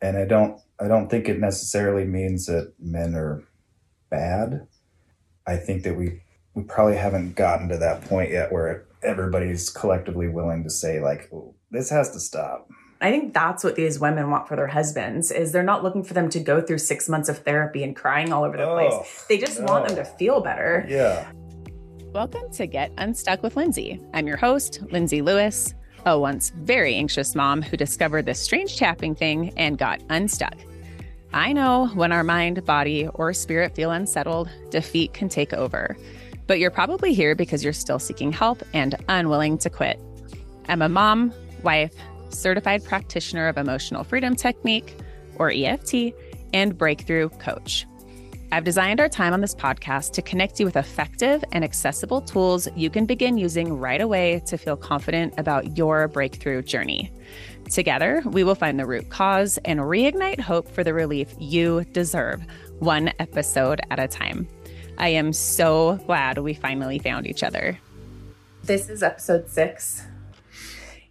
and I don't I don't think it necessarily means that men are bad. I think that we we probably haven't gotten to that point yet where everybody's collectively willing to say like this has to stop. I think that's what these women want for their husbands is they're not looking for them to go through 6 months of therapy and crying all over the Oh, place. They just want them to feel better. Yeah. Welcome to Get Unstuck with Lindsay. I'm your host, Lindsay Lewis, a once very anxious mom who discovered this strange tapping thing and got unstuck. I know when our mind, body, or spirit feel unsettled, defeat can take over. But you're probably here because you're still seeking help and unwilling to quit. I'm a mom, wife, certified practitioner of emotional freedom technique, or EFT, and breakthrough coach. I've designed our time on this podcast to connect you with effective and accessible tools you can begin using right away to feel confident about your breakthrough journey. Together, we will find the root cause and reignite hope for the relief you deserve, one episode at a time. I am so glad we finally found each other. This is episode 6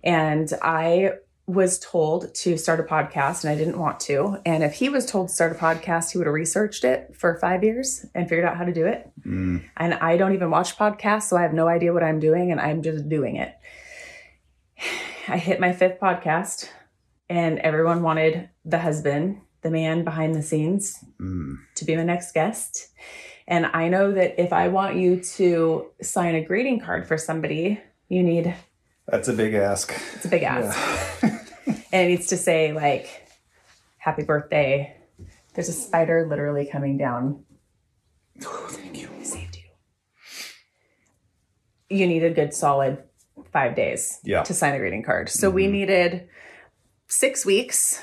and I was told to start a podcast and I didn't want to. And if he was told to start a podcast, he would have researched it for 5 years and figured out how to do it. Mm. And I don't even watch podcasts, so I have no idea what I'm doing, and I'm just doing it. I hit my fifth podcast, and everyone wanted the husband, the man behind the scenes, Mm. to be my next guest. And I know that if I want you to sign a greeting card for somebody, you need That's a big ask. it's a big ask. Yeah. And it needs to say, like, happy birthday. There's a spider literally coming down oh, thank you. I saved you. You need a good solid five days Yeah. to sign a greeting card. So we needed six weeks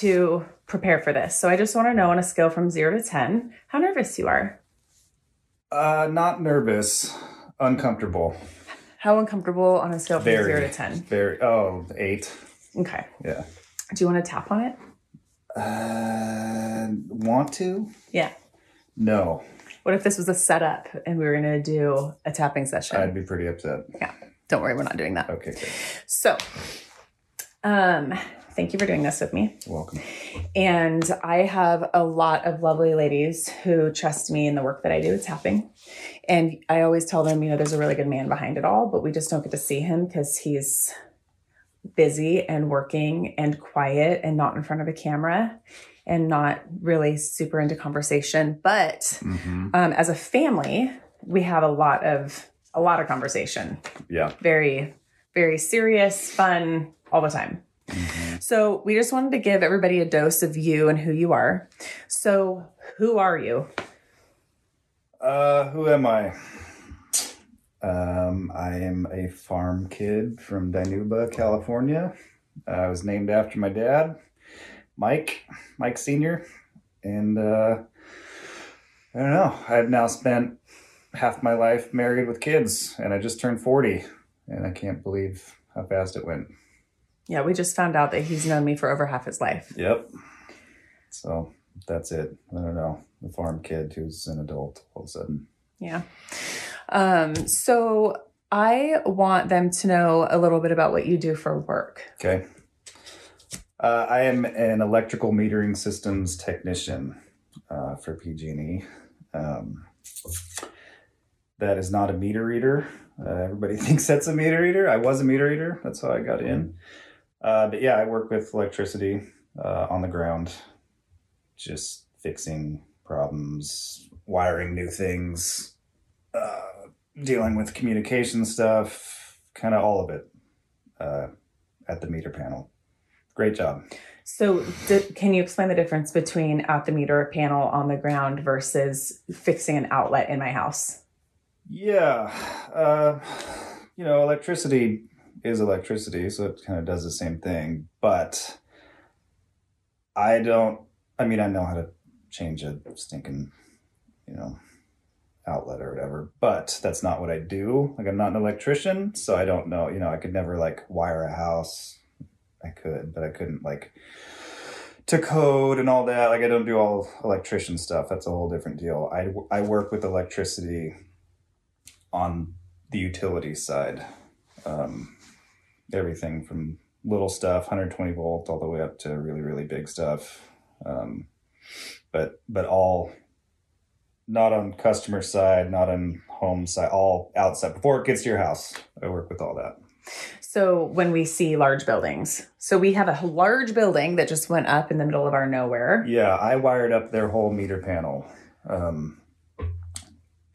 to prepare for this. So I just want to know on a scale from zero to 10, how nervous you are. Uh, not nervous, uncomfortable. How uncomfortable on a scale from Very. zero to 10. Very. Oh, eight. Okay. Yeah. Do you want to tap on it? Uh, want to? Yeah. No, What if this was a setup and we were going to do a tapping session? I'd be pretty upset. yeah. Don't worry, we're not doing that. Okay, good. So, um, thank you for doing this with me. Welcome. And I have a lot of lovely ladies who trust me in the work that I do It's tapping. And I always tell them, you know, there's a really good man behind it all, but we just don't get to see him because he's busy and working and quiet and not in front of a camera and not really super into conversation. But hmm um, as a family, we have a lot of a lot of conversation. Yeah. Very, very serious, fun, all the time. Mhm. So we just wanted to give everybody a dose of you and who you are. So who are you? Uh, who am I? Um, I am a farm kid from Dinuba, California. I was named after my dad, Mike, Mike Senior, and uh, I don't know. I've now spent half my life married with kids, and I just turned forty, and I can't believe how fast it went. Yeah, we just found out that he's known me for over half his life. Yep. So that's it. I don't know. The farm kid who's an adult all of a sudden. Yeah. Um, so I want them to know a little bit about what you do for work. Okay. Uh, I am an electrical metering systems technician uh, for PG&E. Um, that is not a meter reader. Uh, everybody thinks that's a meter reader. I was a meter reader. That's how I got in. Uh, but yeah, I work with electricity uh, on the ground, just fixing problems, wiring new things, uh, dealing with communication stuff, kind of all of it uh, at the meter panel. Great job. So, d- can you explain the difference between at the meter panel on the ground versus fixing an outlet in my house? Yeah. Uh, you know, electricity is electricity, so it kind of does the same thing. But I don't, I mean, I know how to change a stinking, you know, outlet or whatever, but that's not what I do. Like, I'm not an electrician, so I don't know, you know, I could never like wire a house. I could, but I couldn't like to code and all that. Like, I don't do all electrician stuff. That's a whole different deal. I, I work with electricity on the utility side. Um, everything from little stuff, 120 volt, all the way up to really really big stuff. Um, but but all not on customer side, not on home side, all outside before it gets to your house. I work with all that. So when we see large buildings, so we have a large building that just went up in the middle of our nowhere. Yeah, I wired up their whole meter panel. Um,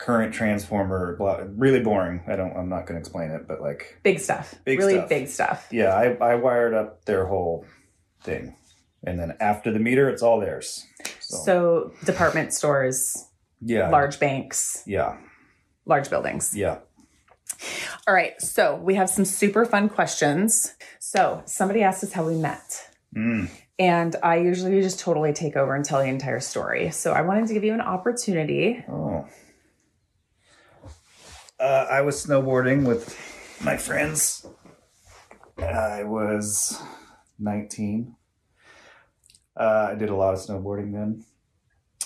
current transformer, blah, really boring. I don't. I'm not going to explain it, but like Big stuff. Big really stuff. big stuff. Yeah, I, I wired up their whole thing. And then after the meter, it's all theirs. So, So department stores, yeah. large banks, Yeah. large buildings. Yeah. All right. So we have some super fun questions. So somebody asked us how we met. Mm. And I usually just totally take over and tell the entire story. So I wanted to give you an opportunity. Oh. Uh, I was snowboarding with my friends. I was 19. Uh, I did a lot of snowboarding then.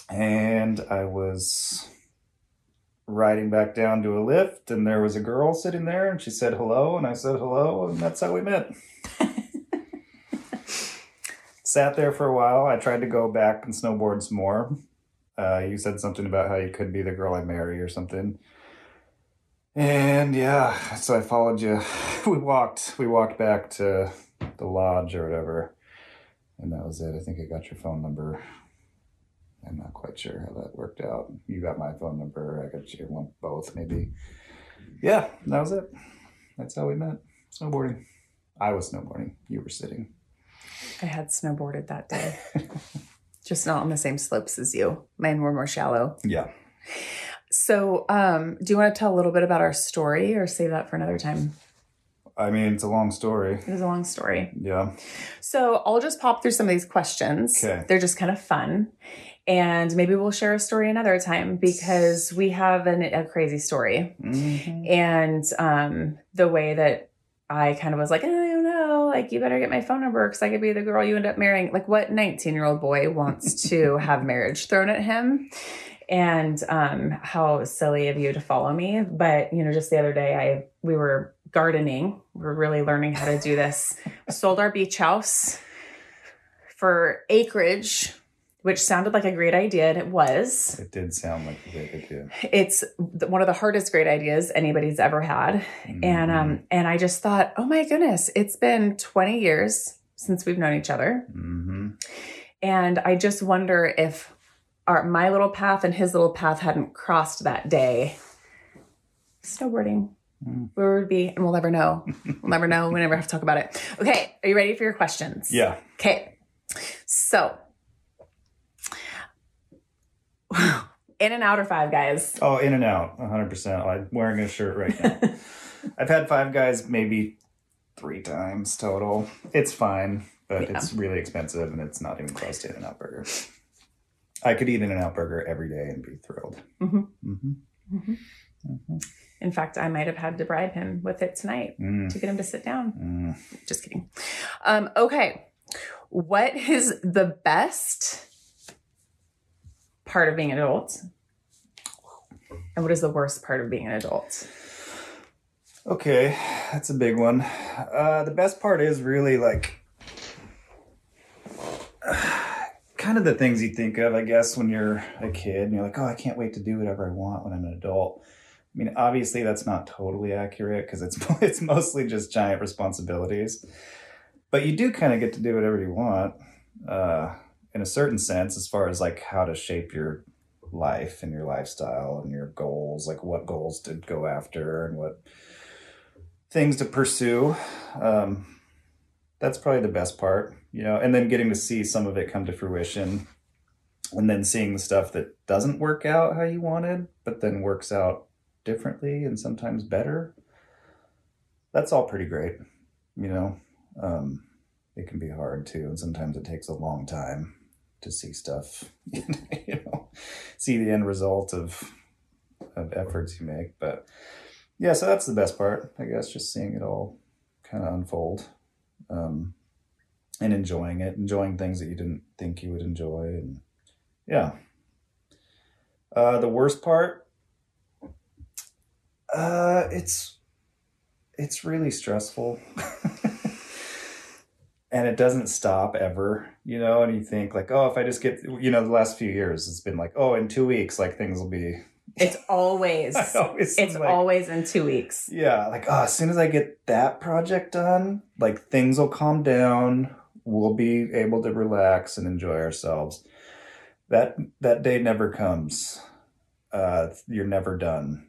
And I was riding back down to a lift, and there was a girl sitting there, and she said hello, and I said hello, and that's how we met. Sat there for a while. I tried to go back and snowboard some more. Uh, you said something about how you could be the girl I marry or something. And yeah, so I followed you. We walked. We walked back to the lodge or whatever, and that was it. I think I got your phone number. I'm not quite sure how that worked out. You got my phone number. I got your one, both maybe. Yeah, that was it. That's how we met. Snowboarding. I was snowboarding. You were sitting. I had snowboarded that day, just not on the same slopes as you. Mine were more shallow. Yeah. So, um, do you want to tell a little bit about our story or save that for another time? I mean, it's a long story. It is a long story. Yeah. So, I'll just pop through some of these questions. Okay. They're just kind of fun. And maybe we'll share a story another time because we have an, a crazy story. Mhm. And um, the way that I kind of was like, I don't know, like, you better get my phone number because I could be the girl you end up marrying. Like, what 19 year old boy wants to have marriage thrown at him? And um, how silly of you to follow me. But, you know, just the other day, I we were gardening. We're really learning how to do this. Sold our beach house for acreage, which sounded like a great idea, and it was It did sound like a great idea. it's one of the hardest great ideas anybody's ever had and Mm-hmm. um and i just thought oh my goodness it's been 20 years since we've known each other hmm and i just wonder if our my little path and his little path hadn't crossed that day snowboarding Mm. where would be and we'll never know we'll never know we never have to talk about it okay are you ready for your questions Yeah. Okay. So, in and out or five guys? Oh, in and out, 100%. I'm wearing a shirt right now. I've had five guys maybe three times total. It's fine, but Yeah. it's really expensive and it's not even close to In and Out Burger. I could eat and Out Burger every day and be thrilled. Mhm. hmm In fact, I might have had to bribe him with it tonight Mm, to get him to sit down. mm. Just kidding. Um, okay. What is the best part of being an adult? And what is the worst part of being an adult? Okay, that's a big one. Uh, the best part is really like kind of the things you think of, I guess, when you're a kid and you're like, oh, I can't wait to do whatever I want when I'm an adult. I mean, obviously that's not totally accurate because it's it's mostly just giant responsibilities, but you do kind of get to do whatever you want, uh, in a certain sense, as far as like how to shape your life and your lifestyle and your goals, like what goals to go after and what things to pursue. Um, that's probably the best part, you know, and then getting to see some of it come to fruition and then seeing the stuff that doesn't work out how you wanted, but then works out differently and sometimes better. That's all pretty great, you know. Um, it can be hard too, and sometimes it takes a long time to see stuff, you know, see the end result of of efforts you make. But yeah, so that's the best part, I guess, just seeing it all kind of unfold um, and enjoying it, enjoying things that you didn't think you would enjoy. And yeah. Uh, the worst part, uh, it's it's really stressful. and it doesn't stop ever, you know. And you think like, oh, if I just get, you know, the last few years, it's been like, oh, in two weeks, like things will be. It's always, always it's like- always in two weeks. Yeah, like oh, as soon as I get that project done, like things will calm down. We'll be able to relax and enjoy ourselves. That that day never comes. Uh, you're never done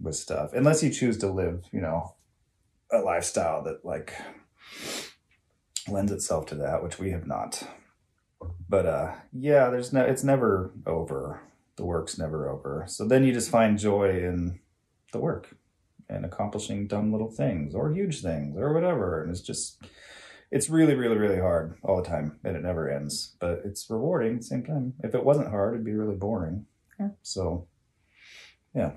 with stuff unless you choose to live, you know, a lifestyle that like lends itself to that, which we have not. But uh, yeah, there's no. It's never over. The work's never over. So then you just find joy in the work and accomplishing dumb little things or huge things or whatever. And it's just, it's really, really, really hard all the time and it never ends. But it's rewarding at the same time. If it wasn't hard, it'd be really boring. Yeah. So, yeah,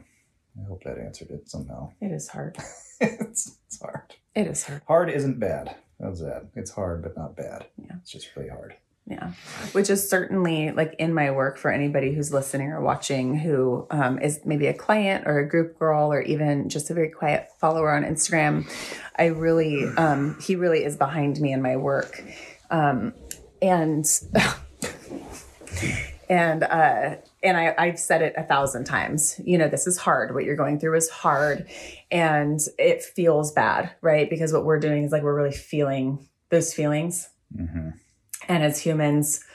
I hope that answered it somehow. It is hard. it's, it's hard. It is hard. Hard isn't bad. How's that? It's hard, but not bad. Yeah. It's just really hard. Yeah. Which is certainly like in my work for anybody who's listening or watching who um, is maybe a client or a group girl or even just a very quiet follower on Instagram. I really, um, he really is behind me in my work. Um, and, and, uh, and I, I've said it a thousand times, you know, this is hard. What you're going through is hard and it feels bad, right? Because what we're doing is like we're really feeling those feelings. hmm And as humans,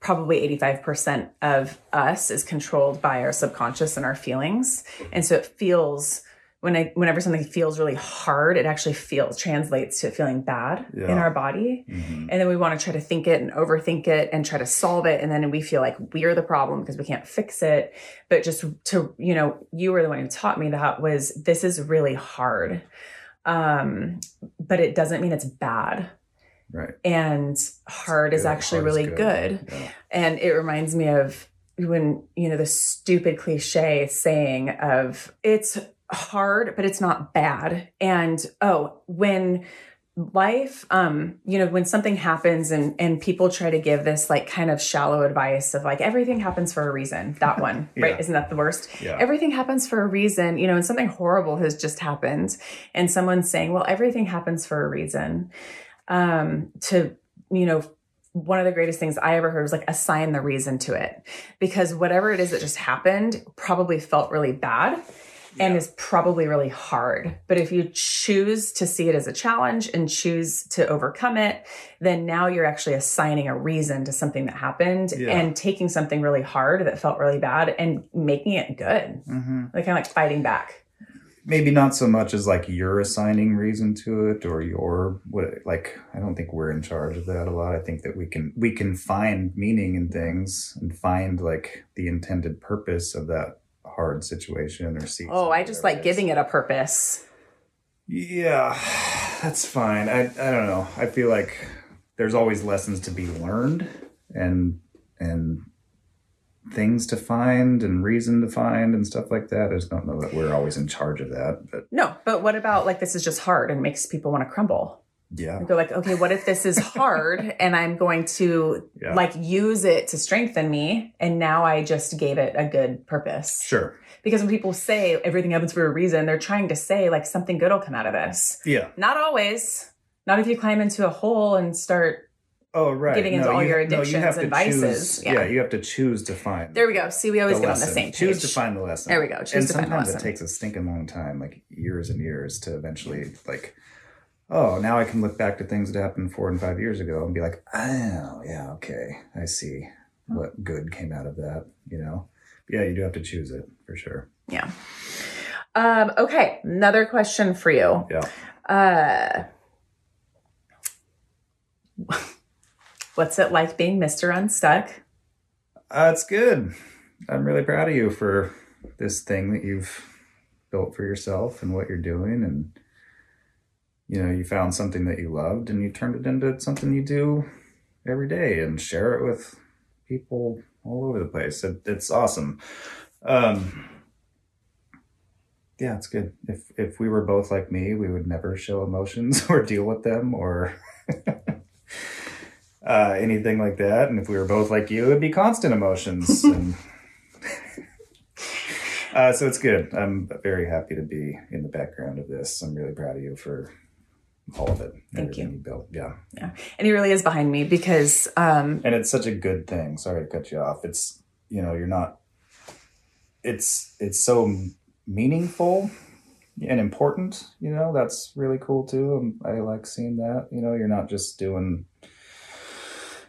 probably 85% of us is controlled by our subconscious and our feelings. And so it feels when I whenever something feels really hard, it actually feels translates to feeling bad in our body. hmm And then we want to try to think it and overthink it and try to solve it. And then we feel like we're the problem because we can't fix it. But just to, you know, you were the one who taught me that was this is really hard. Um, but it doesn't mean it's bad. Right. And hard is actually Hard is really good. Yeah. And it reminds me of when, you know, the stupid cliche saying of it's hard, but it's not bad. And oh, when life um you know when something happens and and people try to give this like kind of shallow advice of like everything happens for a reason that one Yeah. right isn't that the worst Yeah. everything happens for a reason you know and something horrible has just happened and someone's saying well everything happens for a reason um to you know one of the greatest things I ever heard was like assign the reason to it because whatever it is that just happened probably felt really bad and is probably really hard. But if you choose to see it as a challenge and choose to overcome it, then now you're actually assigning a reason to something that happened Yeah. and taking something really hard that felt really bad and making it good. hmm Like kind of like fighting back. Maybe not so much as like you're assigning reason to it or your what like i don't think we're in charge of that a lot. I think that we can we can find meaning in things and find like the intended purpose of that hard situation or see Oh, I just like giving it a purpose. yeah that's fine. I i don't know. I feel like there's always lessons to be learned and and things to find and reason to find and stuff like that i just don't know that we're always in charge of that but No, but what about like this is just hard and makes people want to crumble? yeah Go like, okay, what if this is hard and I'm going to Yeah. like use it to strengthen me and now I just gave it a good purpose. sure Because when people say everything happens for a reason, they're trying to say like something good will come out of this. yeah Not always. Not if you climb into a hole and start. Oh, right. Getting into all your addictions have to and vices. choose- Yeah. yeah. you have to choose to find. There we go. See, we always get on the same page. Choose to find the lesson. There we go. Choose and to find the lesson. sometimes it takes a stinking long time, like years and years, to eventually like. Oh, now I can look back to things that happened four and five years ago and be like, oh, yeah, okay, I see what good came out of that. You know, yeah, you do have to choose it for sure. Yeah. Um, okay. Another question for you. Yeah. Uh, what's it like being Mr. Unstuck? Uh, it's good. I'm really proud of you for this thing that you've built for yourself and what you're doing. And, you know, you found something that you loved and you turned it into something you do every day and share it with people all over the place. It, it's awesome. Um, yeah, it's good. If if we were both like me, we would never show emotions or deal with them or uh, anything like that. And if we were both like you, it'd be constant emotions. and uh, so it's good. I'm very happy to be in the background of this. I'm really proud of you for all of it. Thank you. you built. Yeah. And he really is behind me because um and it's such a good thing sorry to cut you off it's you know you're not it's it's so meaningful and important you know that's really cool too i like seeing that you know you're not just doing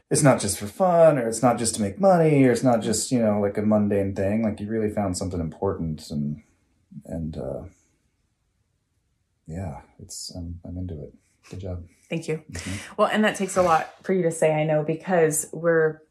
it's not just for fun or it's not just to make money or it's not just you know like a mundane thing like you really found something important and and uh yeah it's i'm, I'm into it good job thank you. Mhm. Well, and that takes a lot for you to say, I know, because we're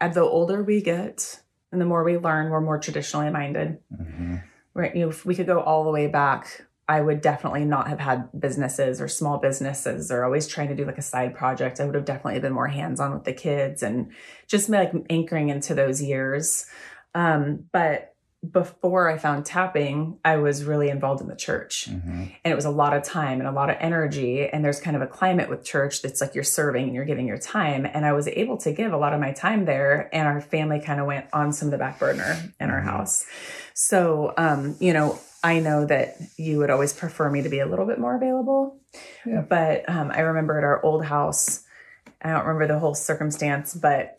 at the older we get and the more we learn, we're more traditionally minded. Mhm. Right. You know, if we could go all the way back, I would definitely not have had businesses or small businesses or always trying to do like a side project. I would have definitely been more hands on with the kids and just like anchoring into those years. Um, but before I found tapping, I was really involved in the church Mhm. and it was a lot of time and a lot of energy and there's kind of a climate with church that's like you're serving and you're giving your time and i was able to give a lot of my time there and our family kind of went on some of the back burner in our Mhm. house so um you know i know that you would always prefer me to be a little bit more available Yeah. but um, i remember at our old house i don't remember the whole circumstance but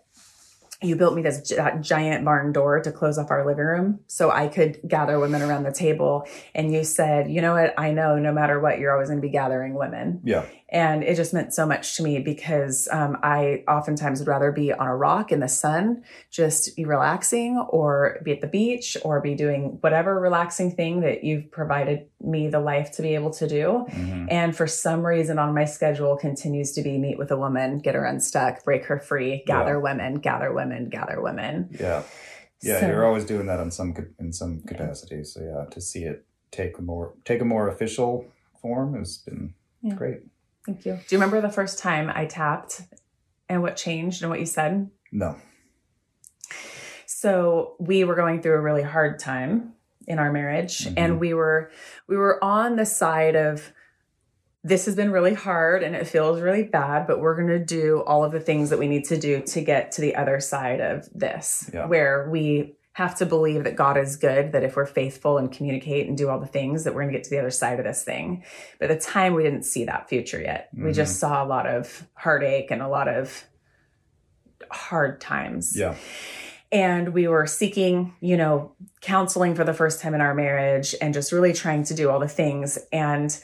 you built me this gi- giant barn door to close off our living room so I could gather women around the table. And you said, you know what? I know no matter what, you're always going to be gathering women. yeah And it just meant so much to me because um, I oftentimes would rather be on a rock in the sun, just be relaxing, or be at the beach, or be doing whatever relaxing thing that you've provided me the life to be able to do. Mhm. And for some reason on my schedule continues to be meet with a woman, get her unstuck, break her free, gather Yeah. women, gather women, gather women. Yeah, yeah, So- you're always doing that in some in some capacity. So yeah, to see it take a more take a more official form has been Yeah. great. Thank you. Do you remember the first time I tapped and what changed and what you said? No, So we were going through a really hard time in our marriage Mhm. and we were we were on the side of this has been really hard and it feels really bad, but we're going to do all of the things that we need to do to get to the other side of this, Yeah. where we have to believe that God is good, that if we're faithful and communicate and do all the things, that we're going to get to the other side of this thing. But at the time, we didn't see that future yet. We Mhm. just saw a lot of heartache and a lot of hard times yeah, and we were seeking you know counseling for the first time in our marriage and just really trying to do all the things and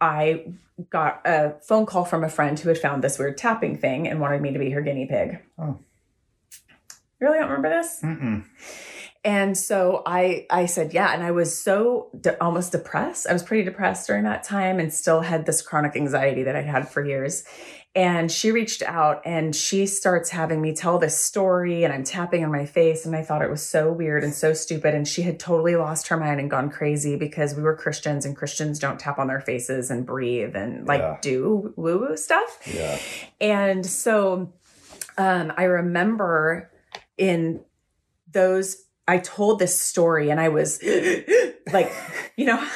i got a phone call from a friend who had found this weird tapping thing and wanted me to be her guinea pig Oh. You really don't remember this? Mm-mm. and so i i said yeah. And i was so de- almost depressed. I was pretty depressed during that time and still had this chronic anxiety that i'd had for years. And she reached out and she starts having me tell this story and i'm tapping on my face and i thought it was so weird and so stupid. And she had totally lost her mind and gone crazy because we were christians and christians don't tap on their faces and breathe and like Yeah. do woo woo stuff. Yeah, and so um, I remember in those, I told this story and I was like, you know,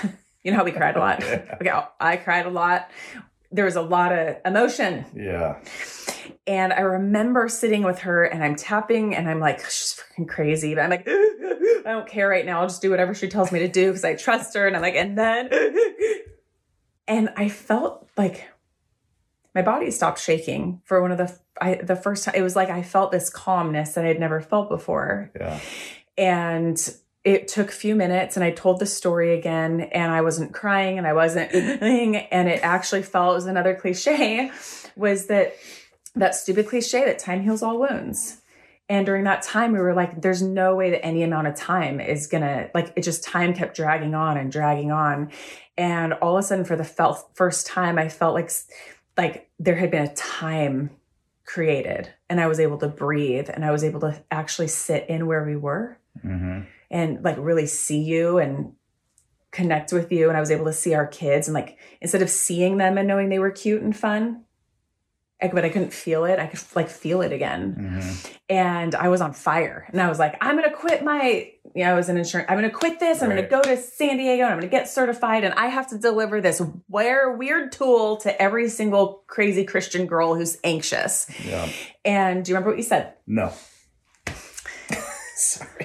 you know how we cried a lot. Okay, oh, I cried a lot. There was a lot of emotion. yeah, And I remember sitting with her and I'm tapping and I'm like, she's freaking crazy. But I'm like, I don't care right now. I'll just do whatever she tells me to do because I trust her. And I'm like, and then, and I felt like my body stopped shaking for one of the, I, the first time. It was like I felt this calmness that I had never felt before. yeah, And it took a few minutes and I told the story again and I wasn't crying and I wasn't and it actually felt it was another cliche was that that stupid cliche that time heals all wounds. And during that time we were like there's no way that any amount of time is going to like it just time kept dragging on and dragging on and all of a sudden for the felt first time I felt like like there had been a time created and I was able to breathe and I was able to actually sit in where we were hmm and like really see you and connect with you and i was able to see our kids and like instead of seeing them and knowing they were cute and fun but i couldn't feel it. I could like feel it again. Hmm and i was on fire. And i was like i'm gonna quit my you know i was an insurance. I'm gonna quit this. I'm Right. gonna go to san diego and i'm gonna get certified and i have to deliver this wear weird tool to every single crazy christian girl who's anxious. Yeah. and do you remember what you said? No, sorry.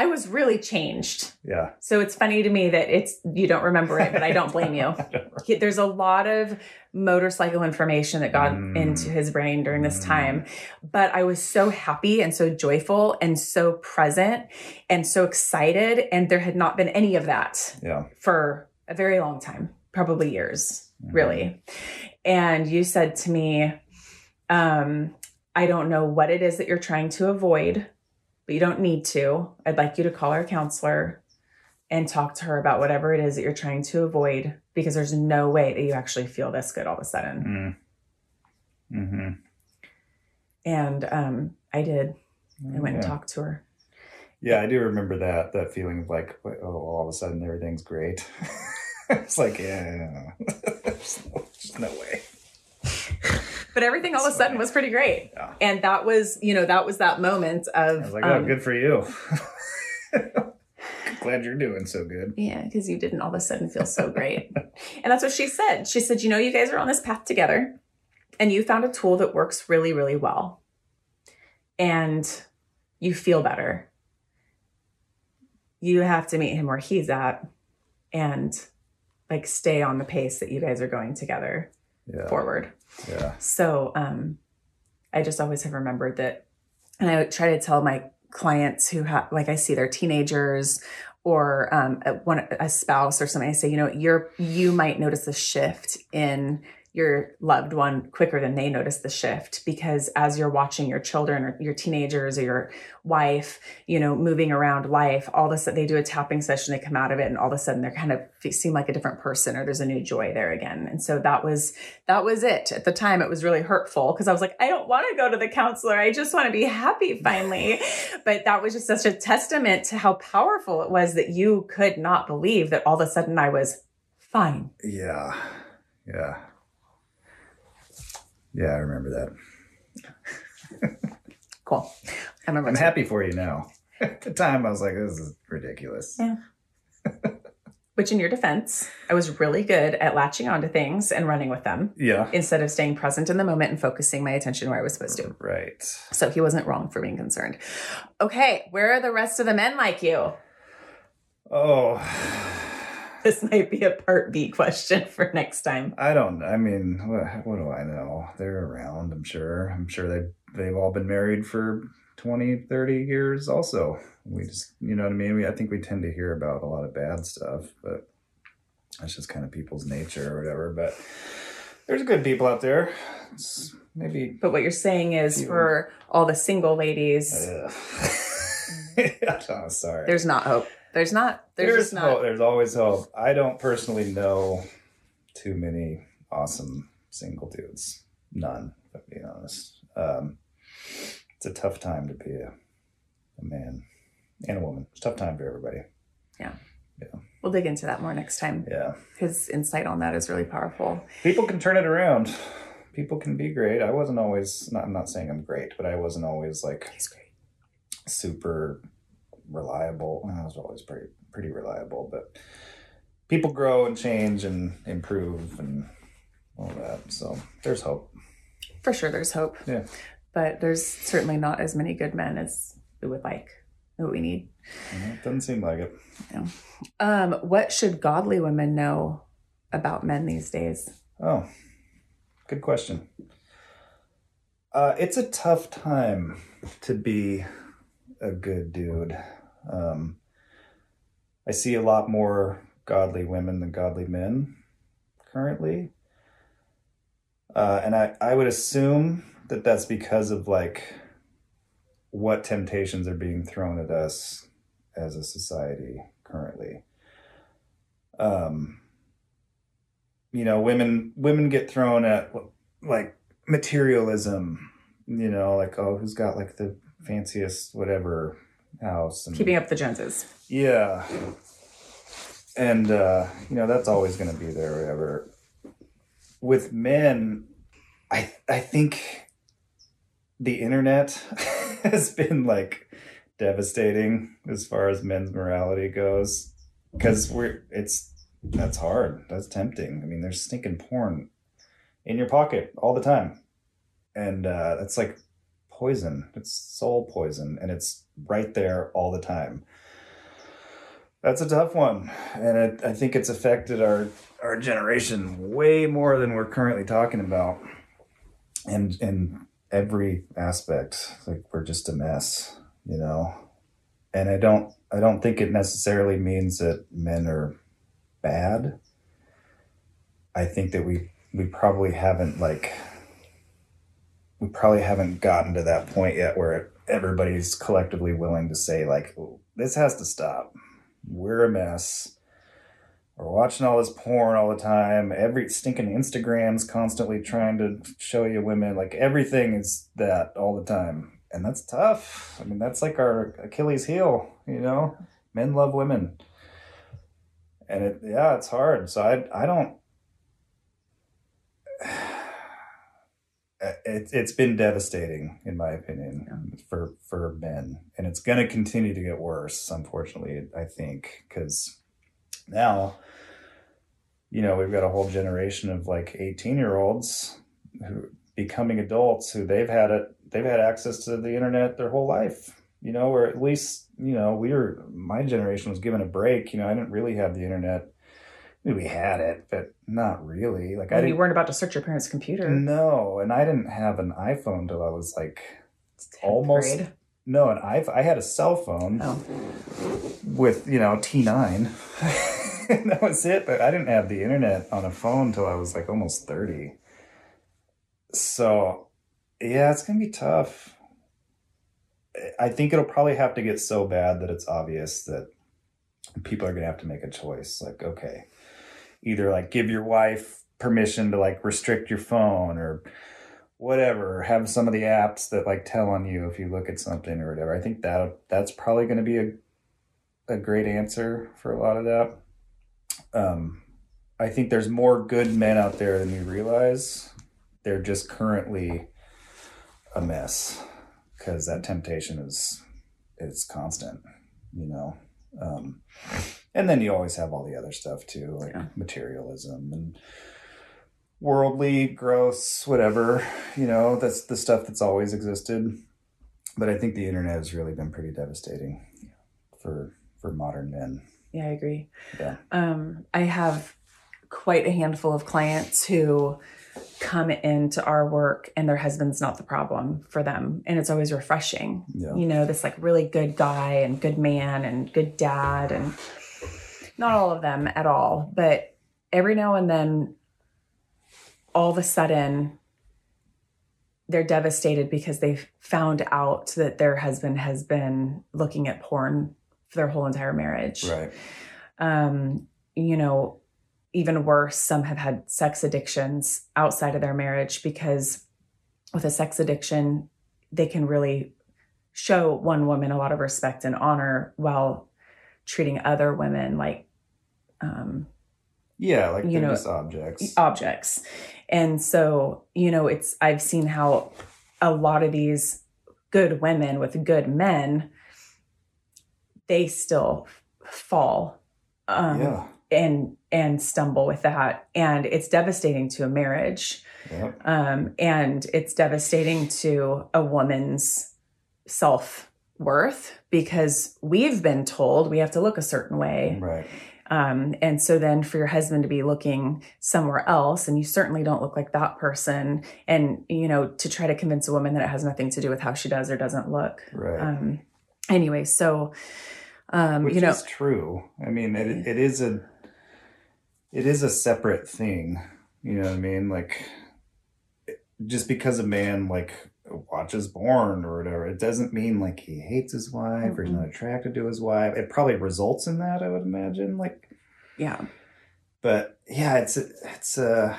I was really changed. Yeah. So it's funny to me that it's you don't remember it, but I don't blame you. He- There's a lot of motorcycle information that got Mm. into his brain during this Mm. time, but I was so happy and so joyful and so present and so excited, and there had not been any of that Yeah. for a very long time, probably years, Mhm. really. And you said to me, um, I don't know what it is that you're trying to avoid, but you don't need to. I'd like you to call our counselor and talk to her about whatever it is that you're trying to avoid because there's no way that you actually feel this good all of a sudden. Mm. Mm-hmm. And um, I did. I went and talked to her. Yeah, I do remember that that feeling of like, oh, all of a sudden everything's great. it's like, yeah, there's, no, there's no way. But everything all of a sudden was pretty great. Yeah. And that was, you know, that was that moment of I was like, oh, um, good for you. Glad you're doing so good. Yeah, because you didn't all of a sudden feel so great. and that's what she said. She said, You know, you guys are on this path together, and you found a tool that works really, really well. And you feel better. You have to meet him where he's at and like stay on the pace that you guys are going together Yeah. forward. Yeah. So um, I just always have remembered that. And I try to tell my clients who have, like, I see their teenagers or um, a, one a spouse or something. I say, you know, you're you might notice a shift in your loved one quicker than they notice the shift because as you're watching your children or your teenagers or your wife, you know, moving around life, all of a sudden they do a tapping session, they come out of it, and all of a sudden they're kind of seem like a different person or there's a new joy there again. And so that was that was it. At the time, it was really hurtful because I was like, I don't want to go to the counselor. I just want to be happy finally. but that was just such a testament to how powerful it was that you could not believe that all of a sudden I was fine. Yeah. Yeah. Yeah, I remember that. Cool. I remember. I'm too. happy for you now. At the time, I was like, this is ridiculous. Yeah. Which, in your defense, I was really good at latching onto things and running with them Yeah. instead of staying present in the moment and focusing my attention where I was supposed to. Right. So he wasn't wrong for being concerned. Okay, where are the rest of the men like you? Oh, This might be a part B question for next time. I don't. I mean, what, what do I know? They're around. I'm sure. I'm sure they they've all been married for 20, 30 years. Also, we just, you know what I mean. We, I think we tend to hear about a lot of bad stuff, but that's just kind of people's nature or whatever. But there's good people out there. It's maybe. But what you're saying is You- for all the single ladies, oh, sorry. there's not hope. There's not. There's, There's not. hope. There's always hope. I don't personally know too many awesome single dudes. None, if I'm honest. Um, it's a tough time to be a, a man and a woman. It's a tough time for everybody. Yeah. Yeah. We'll dig into that more next time. Yeah. His insight on that is really powerful. People can turn it around. People can be great. I wasn't always, not, I'm not saying I'm great, but I wasn't always like super reliable. I was always pretty pretty reliable, but people grow and change and improve and all that. So there's hope. For sure, there's hope. Yeah. But there's certainly not as many good men as we would like, what we need. It doesn't seem like it. Yeah. Um, what should godly women know about men these days? Oh, good question. Uh, it's a tough time to be a good dude. Um, I see a lot more godly women than godly men currently. Uh, and I, I would assume that that's because of like what temptations are being thrown at us as a society currently. Um, you know, women women get thrown at like materialism. You know, like oh, who's got like the fanciest whatever house and Keeping up the Joneses. yeah. And uh, you know, that's always gonna be there, whatever. With men, I I think the internet has been like devastating as far as men's morality goes. Because we're it's that's hard. That's tempting. I mean, there's stinking porn in your pocket all the time. And uh that's like poison. It's soul poison and it's right there all the time That's a tough one, and it, I think it's affected our our generation way more than we're currently talking about, and in every aspect. Like we're just a mess, you know. And I don't I don't think it necessarily means that men are bad. I think that we we probably haven't like we probably haven't gotten to that point yet where everybody's collectively willing to say like this has to stop we're a mess. We're watching all this porn all the time. Every stinking Instagram's constantly trying to show you women. Like everything is that all the time. And that's tough. I mean, that's like our Achilles heel, you know? Men love women. And it yeah, it's hard. So I I don't Uh, it, it's been devastating in my opinion for for men and it's going to continue to get worse unfortunately i think because now you know we've got a whole generation of like 18 year olds who becoming adults who they've had it they've had access to the internet their whole life you know or at least you know we were my generation was given a break you know i didn't really have the internet we had it, but not really. Like I, you weren't about to search your parents' computer. No, and I didn't have an iPhone till I was like almost. Grade. No, and I I had a cell phone oh. with you know T nine. that was it. But I didn't have the internet on a phone till I was like almost thirty. So, yeah, it's gonna be tough. I think it'll probably have to get so bad that it's obvious that people are gonna have to make a choice. Like, okay, either like give your wife permission to like restrict your phone or whatever have some of the apps that like tell on you if you look at something or whatever. I think that that's probably going to be a a great answer for a lot of that. Um i think there's more good men out there than you realize. They're just currently a mess because that temptation is is constant you know? Um and then you always have all the other stuff too, like yeah. materialism and worldly gross, whatever. You know, that's the stuff that's always existed. But I think the internet has really been pretty devastating for for modern men. Yeah, I agree. Yeah. Um, I have quite a handful of clients who come into our work and their husband's not the problem for them and it's always refreshing yeah. you know this like really good guy and good man and good dad and not all of them at all, but every now and then, all of a sudden, they're devastated because they've found out that their husband has been looking at porn for their whole entire marriage. Right. Um, you know, even worse, some have had sex addictions outside of their marriage because with a sex addiction, they can really show one woman a lot of respect and honor while treating other women like um, yeah, like you know, objects. Objects. And so, you know, it's I've seen how a lot of these good women with good men they still fall um, yeah. and and stumble with that and it's devastating to a marriage yep. um, and it's devastating to a woman's self worth because we've been told we have to look a certain way right um, and so then for your husband to be looking somewhere else, and you certainly don't look like that person, and you know, to try to convince a woman that it has nothing to do with how she does or doesn't look. Right. Um, anyway, so um, Which you know, is true. I mean, it, it is a it is a separate thing. You know what I mean? Like, just because a man like watches porn or whatever, it doesn't mean like he hates his wife mm-hmm. or he's not attracted to his wife. It probably results in that, I would imagine. Like, yeah. But yeah, it's it's uh,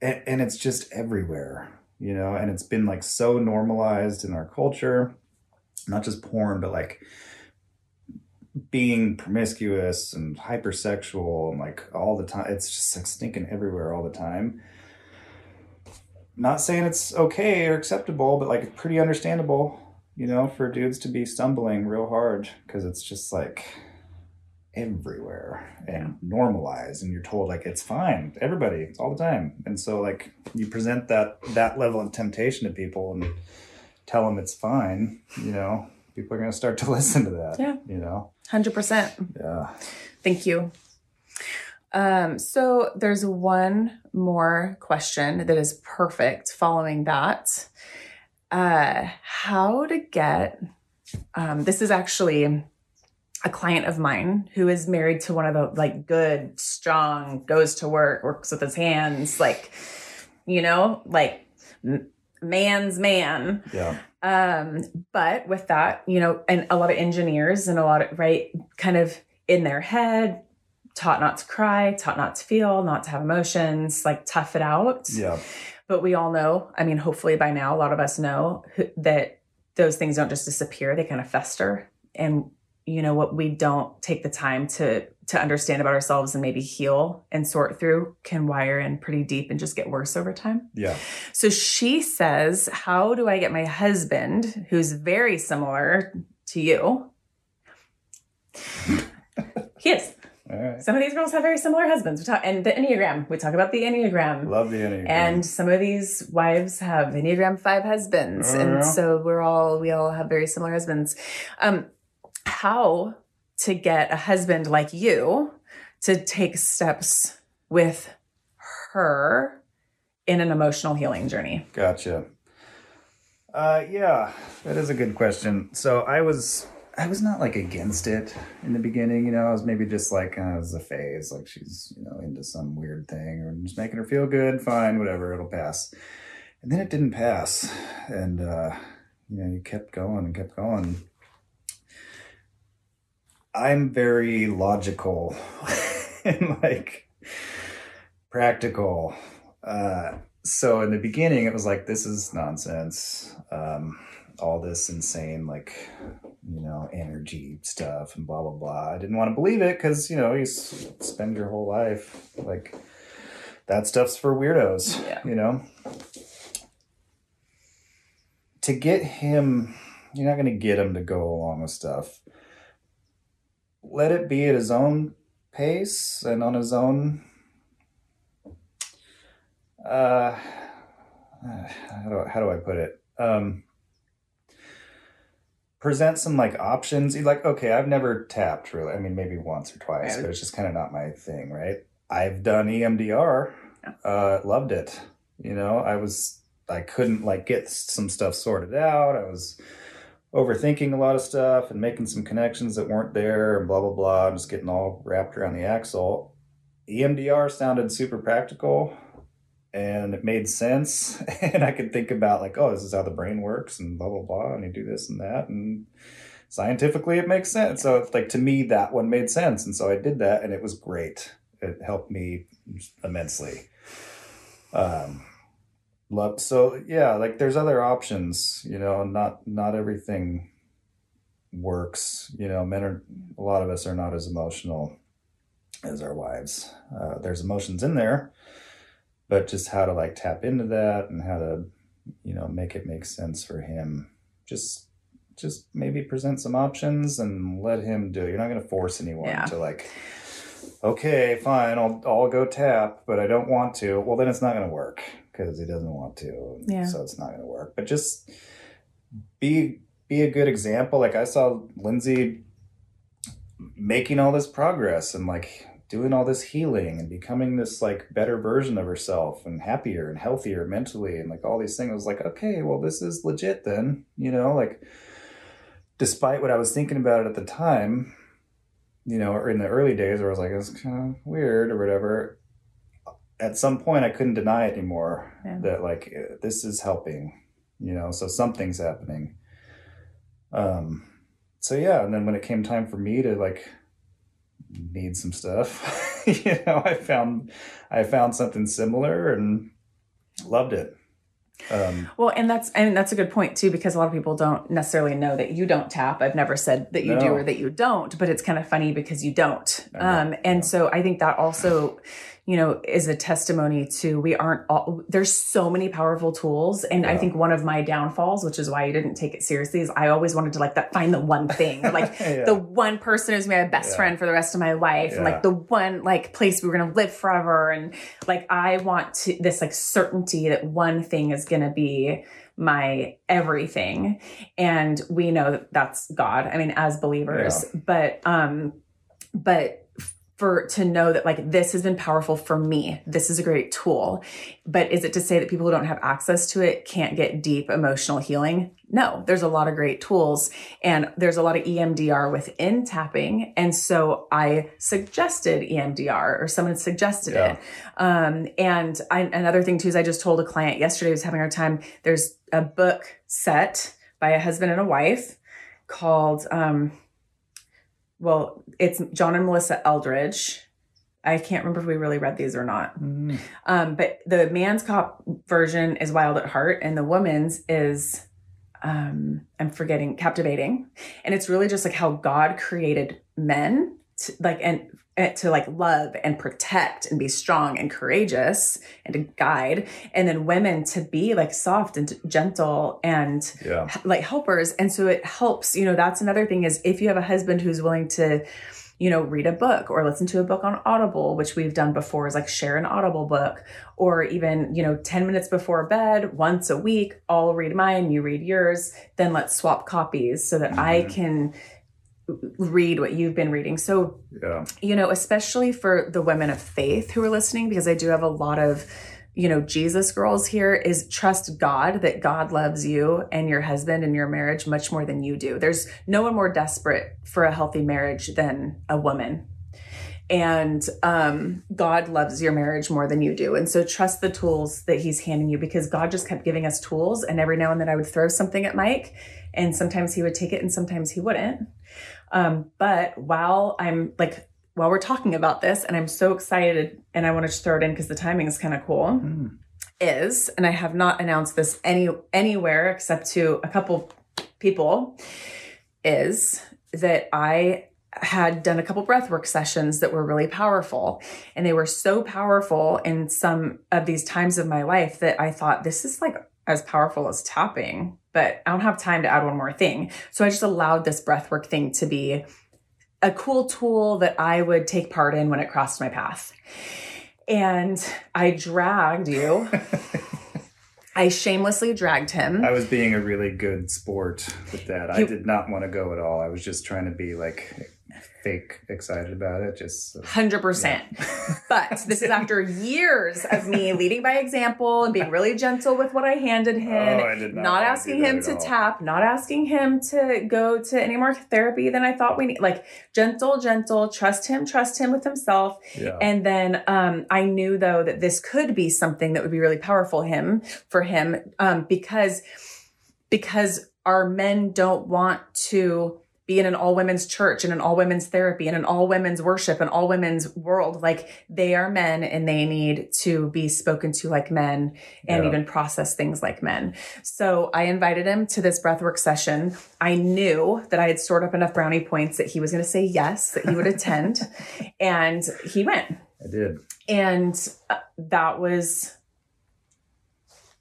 and, and it's just everywhere, you know. And it's been like so normalized in our culture, not just porn, but like being promiscuous and hypersexual and like all the time. It's just like stinking everywhere all the time not saying it's okay or acceptable, but like it's pretty understandable, you know, for dudes to be stumbling real hard because it's just like everywhere and normalized and you're told like it's fine everybody it's all the time and so like you present that that level of temptation to people and tell them it's fine you know people are going to start to listen to that. Yeah. You know? 100%. Yeah. Thank you. Um, so there's one more question that is perfect following that. Uh, how to get um, this is actually a client of mine who is married to one of the like good, strong, goes to work, works with his hands, like, you know, like man's man. Yeah. Um, but with that, you know, and a lot of engineers and a lot of right kind of in their head, taught not to cry, taught not to feel, not to have emotions, like tough it out. Yeah. But we all know, I mean, hopefully by now, a lot of us know who- that those things don't just disappear, they kind of fester. And you know what we don't take the time to to understand about ourselves and maybe heal and sort through can wire in pretty deep and just get worse over time. Yeah. So she says, How do I get my husband, who's very similar to you? he is. Right. Some of these girls have very similar husbands. We talk, and the Enneagram, we talk about the Enneagram. Love the Enneagram. And some of these wives have Enneagram 5 husbands. Oh, and so we're all, we all have very similar husbands. Um, how to get a husband like you to take steps with her in an emotional healing journey? Gotcha. Uh, yeah, that is a good question. So I was, I was not like against it in the beginning. You know, I was maybe just like, uh, was a phase. Like she's, you know, into some weird thing or just making her feel good. Fine, whatever, it'll pass. And then it didn't pass, and uh, you know, you kept going and kept going. I'm very logical and like practical. Uh, so in the beginning it was like this is nonsense um all this insane like you know energy stuff and blah blah blah i didn't want to believe it because you know you s- spend your whole life like that stuff's for weirdos Yeah. you know to get him you're not going to get him to go along with stuff let it be at his own pace and on his own uh how do, how do I put it? Um, present some like options. You're like, okay, I've never tapped really. I mean, maybe once or twice, Right. but it's just kind of not my thing, right? I've done EMDR, uh, loved it. You know, I was, I couldn't like get some stuff sorted out. I was overthinking a lot of stuff and making some connections that weren't there and blah, blah, blah. I'm Just getting all wrapped around the axle. EMDR sounded super practical and it made sense. And i could think about like oh this is how the brain works and blah blah blah and you do this and that and scientifically it makes sense. So it's like to me that one made sense and so i did that and it was great. It helped me immensely. Um love so yeah like there's other options you know not not everything works you know men are a lot of us are not as emotional as our wives. Uh, there's emotions in there but just how to like tap into that and how to you know make it make sense for him. Just just maybe present some options and let him do it. You're not going to force anyone Yeah. to like okay fine I'll, I'll go tap but i don't want to. Well then it's not going to work because he doesn't want to Yeah. so it's not going to work. But just be be a good example. Like i saw lindsay making all this progress and like doing all this healing and becoming this like better version of herself and happier and healthier mentally and like all these things I was like okay well this is legit then you know like despite what i was thinking about it at the time you know or in the early days where i was like it's kind of weird or whatever at some point i couldn't deny it anymore Yeah. that like this is helping you know so something's happening um so yeah and then when it came time for me to like need some stuff. You know i found i found something similar and loved it. Um Well, and that's and that's a good point too, because a lot of people don't necessarily know that you don't tap. I've never said that you do or that you don't, but it's kind of funny because you don't. Um, and so I think that also, you know, is a testimony to we aren't all, there's so many powerful tools. And I think one of my downfalls, which is why I didn't take it seriously, is I always wanted to like that, find the one thing, like Yeah. the one person who's my best Yeah. friend for the rest of my life and like the one like place we're going to live forever. And like, I want to, this like certainty that one thing is going to be my everything. And we know that that's God. I mean, as believers, but, um, but for to know that like this has been powerful for me. This is a great tool. But is it to say that people who don't have access to it can't get deep emotional healing? No. There's a lot of great tools and there's a lot of emdr within tapping. And so i suggested emdr or someone suggested Yeah. it. Um, and I, another thing too is i just told a client yesterday was having hard time. There's a book set by a husband and a wife called um, well, it's John and Melissa Eldredge. I can't remember if we really read these or not. Mm. Um, but the man's cop version is Wild at Heart, and the woman's is um, I'm forgetting captivating. And it's really just like how God created men to, like and, and to like love and protect and be strong and courageous and to guide, and then women to be like soft and gentle and Yeah. like helpers and so it helps you know that's another thing is if you have a husband who's willing to you know read a book or listen to a book on audible which we've done before is like share an audible book or even you know 10 minutes before bed once a week i'll read mine you read yours then let's swap copies so that i Mhm. can read what you've been reading so Yeah. you know, especially for the women of faith who are listening, because I do have a lot of, you know, Jesus girls here, is trust God that God loves you and your husband and your marriage much more than you do. There's no one more desperate for a healthy marriage than a woman. And um, God loves your marriage more than you do. And so trust the tools that He's handing you because God just kept giving us tools. And every now and then I would throw something at Mike, and sometimes he would take it and sometimes he wouldn't. Um, but while I'm like, while we're talking about this, and I'm so excited, and I want to just throw it in because the timing is kind of cool, Mm. is, and I have not announced this any anywhere except to a couple people, is that I had done a couple breathwork sessions that were really powerful. And they were so powerful in some of these times of my life that I thought this is like as powerful as tapping, but I don't have time to add one more thing. So I just allowed this breathwork thing to be a cool tool that I would take part in when it crossed my path. And I dragged you. I shamelessly dragged him. I was being a really good sport with that. I did not want to go at all. I was just trying to be like fake excited about it. Just so- 100%. But this is after years of me leading by example and being really gentle with what I handed him. Oh, I did not not asking him to all. tap, not asking him to go to any more therapy than I thought we need. Like gentle, gentle, trust him, trust him with himself. yeah. And then um, I knew though that this could be something that would be really powerful him for him um, because because our men don't want to be in an all women's church and an all women's therapy and an all women's worship and all women's world. Like they are men and they need to be spoken to like men and Yeah. even process things like men. So I invited him to this breathwork session. I knew that I had stored up enough brownie points that he was going to say yes, that he would attend. and he went. I did. And uh, that was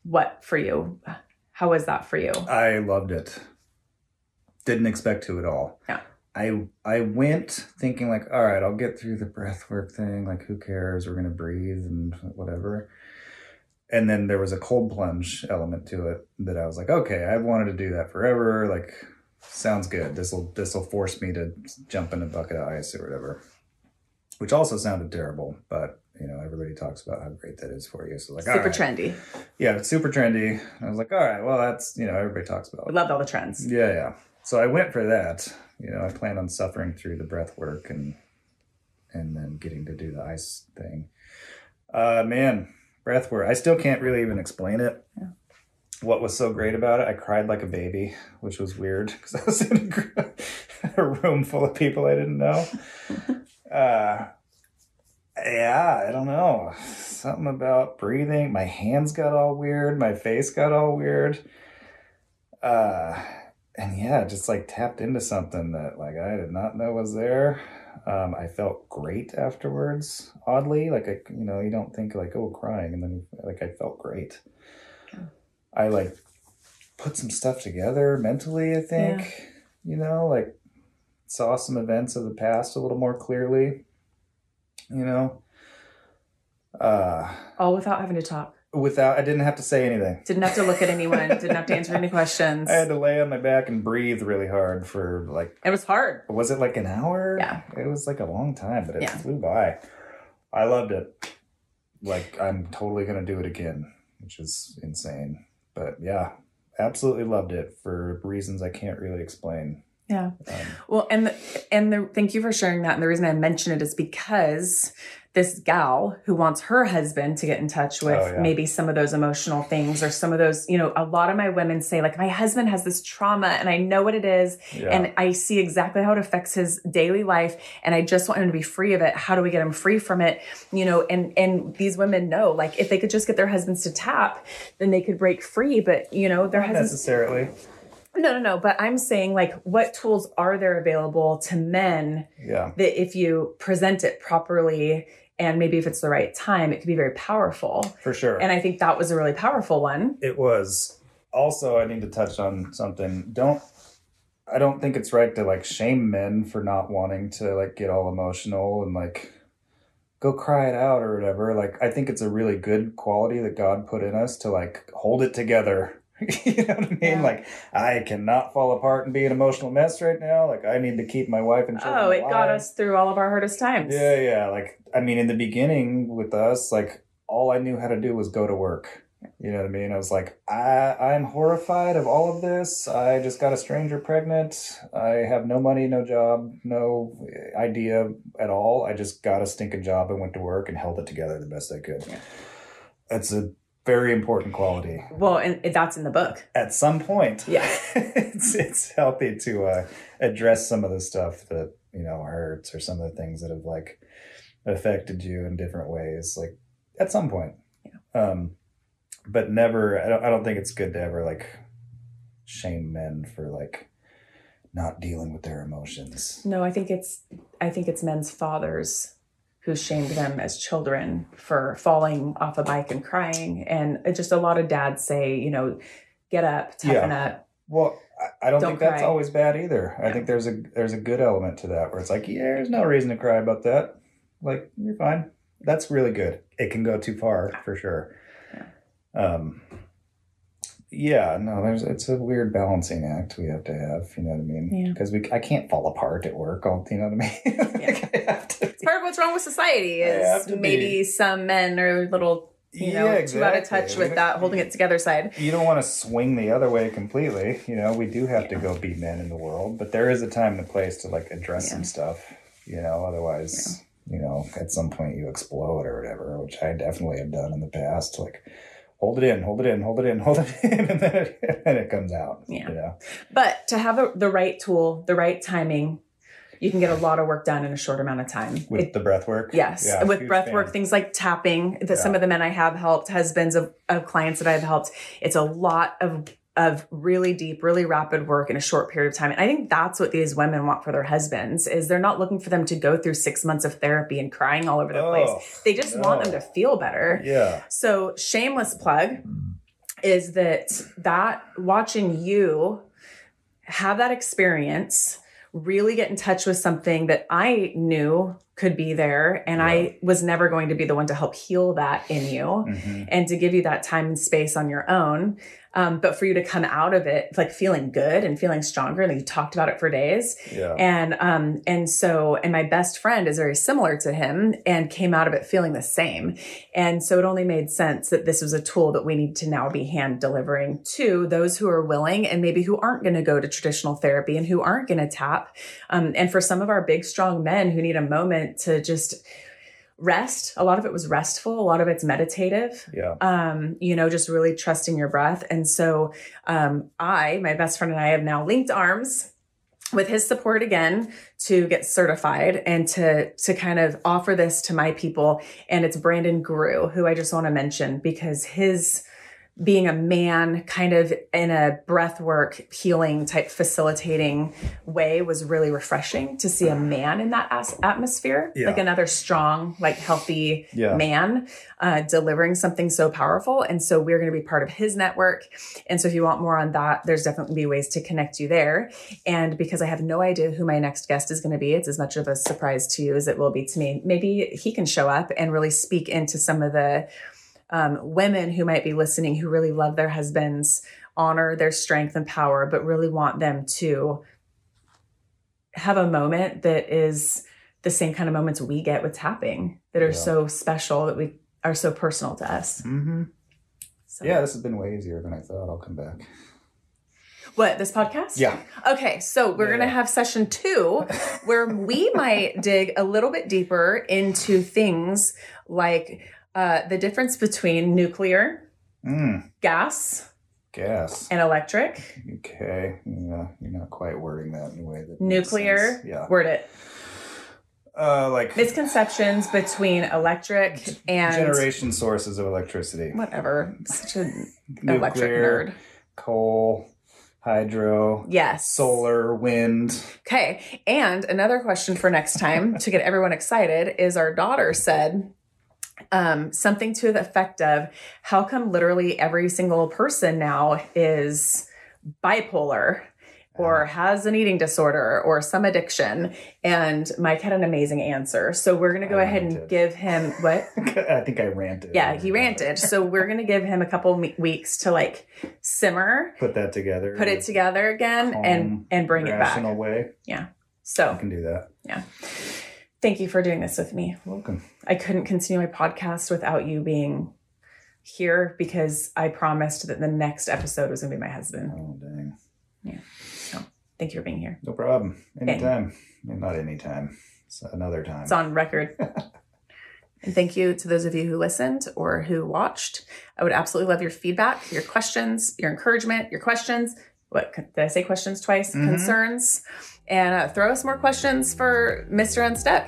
what for you? How was that for you? I loved it. Didn't expect to at all. Yeah. I I went thinking like, all right, I'll get through the breath work thing. Like, who cares? We're gonna breathe and whatever. And then there was a cold plunge element to it that I was like, okay, I've wanted to do that forever. Like, sounds good. This will this will force me to jump in a bucket of ice or whatever. Which also sounded terrible, but you know everybody talks about how great that is for you. So like, Super right. trendy. Yeah, it's super trendy. I was like, all right, well, that's you know everybody talks about. We loved all the trends. Yeah, yeah. So I went for that. You know, I planned on suffering through the breath work and and then getting to do the ice thing. Uh man, breath work. I still can't really even explain it. Yeah. What was so great about it? I cried like a baby, which was weird because I was in a, a room full of people I didn't know. uh yeah, I don't know. Something about breathing. My hands got all weird. My face got all weird. Uh, and yeah, just like tapped into something that like I did not know was there. Um, I felt great afterwards. Oddly, like I, you know, you don't think like oh crying, and then like I felt great. I like put some stuff together mentally. I think you know, like saw some events of the past a little more clearly. You know, uh, All without having to talk. Without I didn't have to say anything. Didn't have to look at anyone. Didn't have to answer any questions. I had to lay on my back and breathe really hard for like It was hard. was it like an hour? Yeah. It was like a long time, but it Yeah. flew by. I loved it. Like I'm totally gonna do it again, which is insane. But yeah, absolutely loved it for reasons I can't really explain. Yeah. Um, Well, and the, and the, thank you for sharing that. And the reason I mention it is because this gal who wants her husband to get in touch with Oh, yeah. maybe some of those emotional things or some of those, you know, a lot of my women say like my husband has this trauma and I know what it is yeah. and I see exactly how it affects his daily life and I just want him to be free of it. How do we get him free from it? You know, and and these women know like if they could just get their husbands to tap, then they could break free, but you know, their Not husbands necessarily. no, no, no. But I'm saying, like, what tools are there available to men Yeah. that if you present it properly and maybe if it's the right time, it could be very powerful. For sure. And I think that was a really powerful one. it was also i need to touch on something don't i don't think it's right to like shame men for not wanting to like get all emotional and like go cry it out or whatever like i think it's a really good quality that god put in us to like hold it together you know what i mean Yeah. like i cannot fall apart and be an emotional mess right now like i need to keep my wife and children Oh, it got us through all of our hardest times. Yeah, yeah. Like, I mean, in the beginning with us, like, all I knew how to do was go to work. You know what I mean? I was like, I, I'm horrified of all of this. I just got a stranger pregnant. I have no money, no job, no idea at all. I just got a stinking job and went to work and held it together the best I could. Yeah. That's a very important quality. Well, and that's in the book. At some point, Yeah. it's it's healthy to uh, address some of the stuff that you know hurts or some of the things that have like affected you in different ways. Like at some point, um, but never. I don't. I don't think it's good to ever like shame men for like not dealing with their emotions. No, I think it's I think it's men's fathers who shamed them as children for falling off a bike and crying. And just a lot of dads say, you know, get up, toughen up. Well, I, don't, Don't think that's always bad either. I Yeah. think there's a there's a good element to that where it's like, yeah, there's no reason to cry about that. Like you're fine. That's really good. It can go too far for sure. Um. Yeah, no, there's it's a weird balancing act we have to have. You know what I mean? Yeah. Because we I can't fall apart at work. All you know what I mean? Like, I have to. It's part of what's wrong with society is to be- maybe some men are a little, you know, Yeah, too out of touch with that holding it together side. you don't want to swing the other way completely. You know, we do have to go be men in the world, but there is a time and a place to like address Yeah. some stuff. You know, otherwise, you know, at some point you explode or whatever, which I definitely have done in the past. Like, hold it in, hold it in, hold it in, hold it in, and then it, and it comes out. Yeah. You know, But to have a, the right tool, the right timing, you can get a lot of work done in a short amount of time. with It- the breath work. Yes, Yeah, with breath work, things like tapping. That some of the men I have helped, husbands of, of clients that I've helped, it's a lot of of really deep, really rapid work in a short period of time. And I think that's what these women want for their husbands is they're not looking for them to go through six months of therapy and crying all over the Oh, place. They just want them to feel better. Yeah. So shameless plug is that that watching you have that experience really get in touch with something that I knew could be there and I was never going to be the one to help heal that in you hmm and to give you that time and space on your own. Um, but for you to come out of it like feeling good and feeling stronger and you talked about it for days. Yeah. and um and so and my best friend is very similar to him and came out of it feeling the same. And so it only made sense that this was a tool that we need to now be hand delivering to those who are willing and maybe who aren't going to go to traditional therapy and who aren't going to tap. Um, and for some of our big strong men who need a moment to just rest a lot of it was restful a lot of it's meditative yeah. um, you know, just really trusting your breath. And so um, I, my best friend and I have now linked arms with his support again to get certified and to to kind of offer this to my people. And it's Brandon Grew who I just want to mention because his being a man kind of in a breath work healing type facilitating way was really refreshing to see a man in that as- atmosphere. Yeah. like another strong like healthy Yeah. man uh, delivering something so powerful. And so we're going to be part of his network. And so if you want more on that there's definitely be ways to connect you there. And because i have no idea who my next guest is going to be it's as much of a surprise to you as it will be to me. Maybe he can show up and really speak into some of the um, women who might be listening who really love their husbands, honor their strength and power, but really want them to have a moment that is the same kind of moments we get with tapping that are Yeah. so special that we are so personal to us. Mm-hmm. So, Yeah, this has been way easier than I thought. I'll come back. What, this podcast? Yeah. Okay, so we're Yeah, going to have session two where we might dig a little bit deeper into things like uh, the difference between nuclear, Mm, gas, gas. and electric. Okay. Yeah, you're not quite wording that in a way that Nuclear. Yeah. word it. Uh, like Misconceptions between electric and generation sources of electricity. whatever. Such a Nuclear, electric nerd. coal, hydro, Yes. solar, wind. Okay. And another question for next time to get everyone excited is our daughter said um, something to the effect of how come literally every single person now is bipolar or has an eating disorder or some addiction? And Mike had an amazing answer. So we're going to go I ahead and give him what? I think I ranted. Yeah, he ranted. So we're going to give him a couple weeks to like simmer, Put that together. put it together again and calm, and bring it back. rational way. Yeah. So, can do that. Thank you for doing this with me. Welcome. I couldn't continue my podcast without you being here because I promised that the next episode was going to be my husband. Oh dang. Yeah. So thank you for being here. No problem. Anytime. Not anytime. It's another time. It's on record. and thank you to those of you who listened or who watched. I would absolutely love your feedback, your questions, your encouragement, your questions. What did I say? Questions twice? Mhm. Concerns, and uh, throw us more questions for Mr. Unstuck.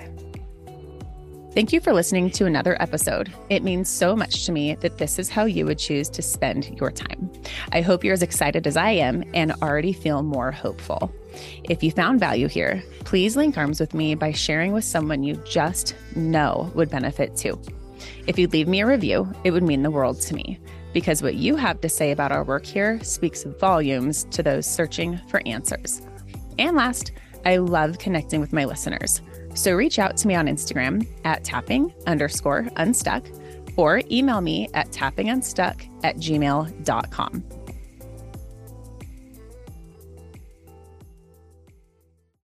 Thank you for listening to another episode. It means so much to me that this is how you would choose to spend your time. I hope you're as excited as I am and already feel more hopeful. If you found value here, please link arms with me by sharing with someone you just know would benefit too. If you'd leave me a review, it would mean the world to me because what you have to say about our work here speaks volumes to those searching for answers. And last, I love connecting with my listeners. So reach out to me on Instagram at tapping underscore unstuck or email me at tappingunstuck at gmail.com.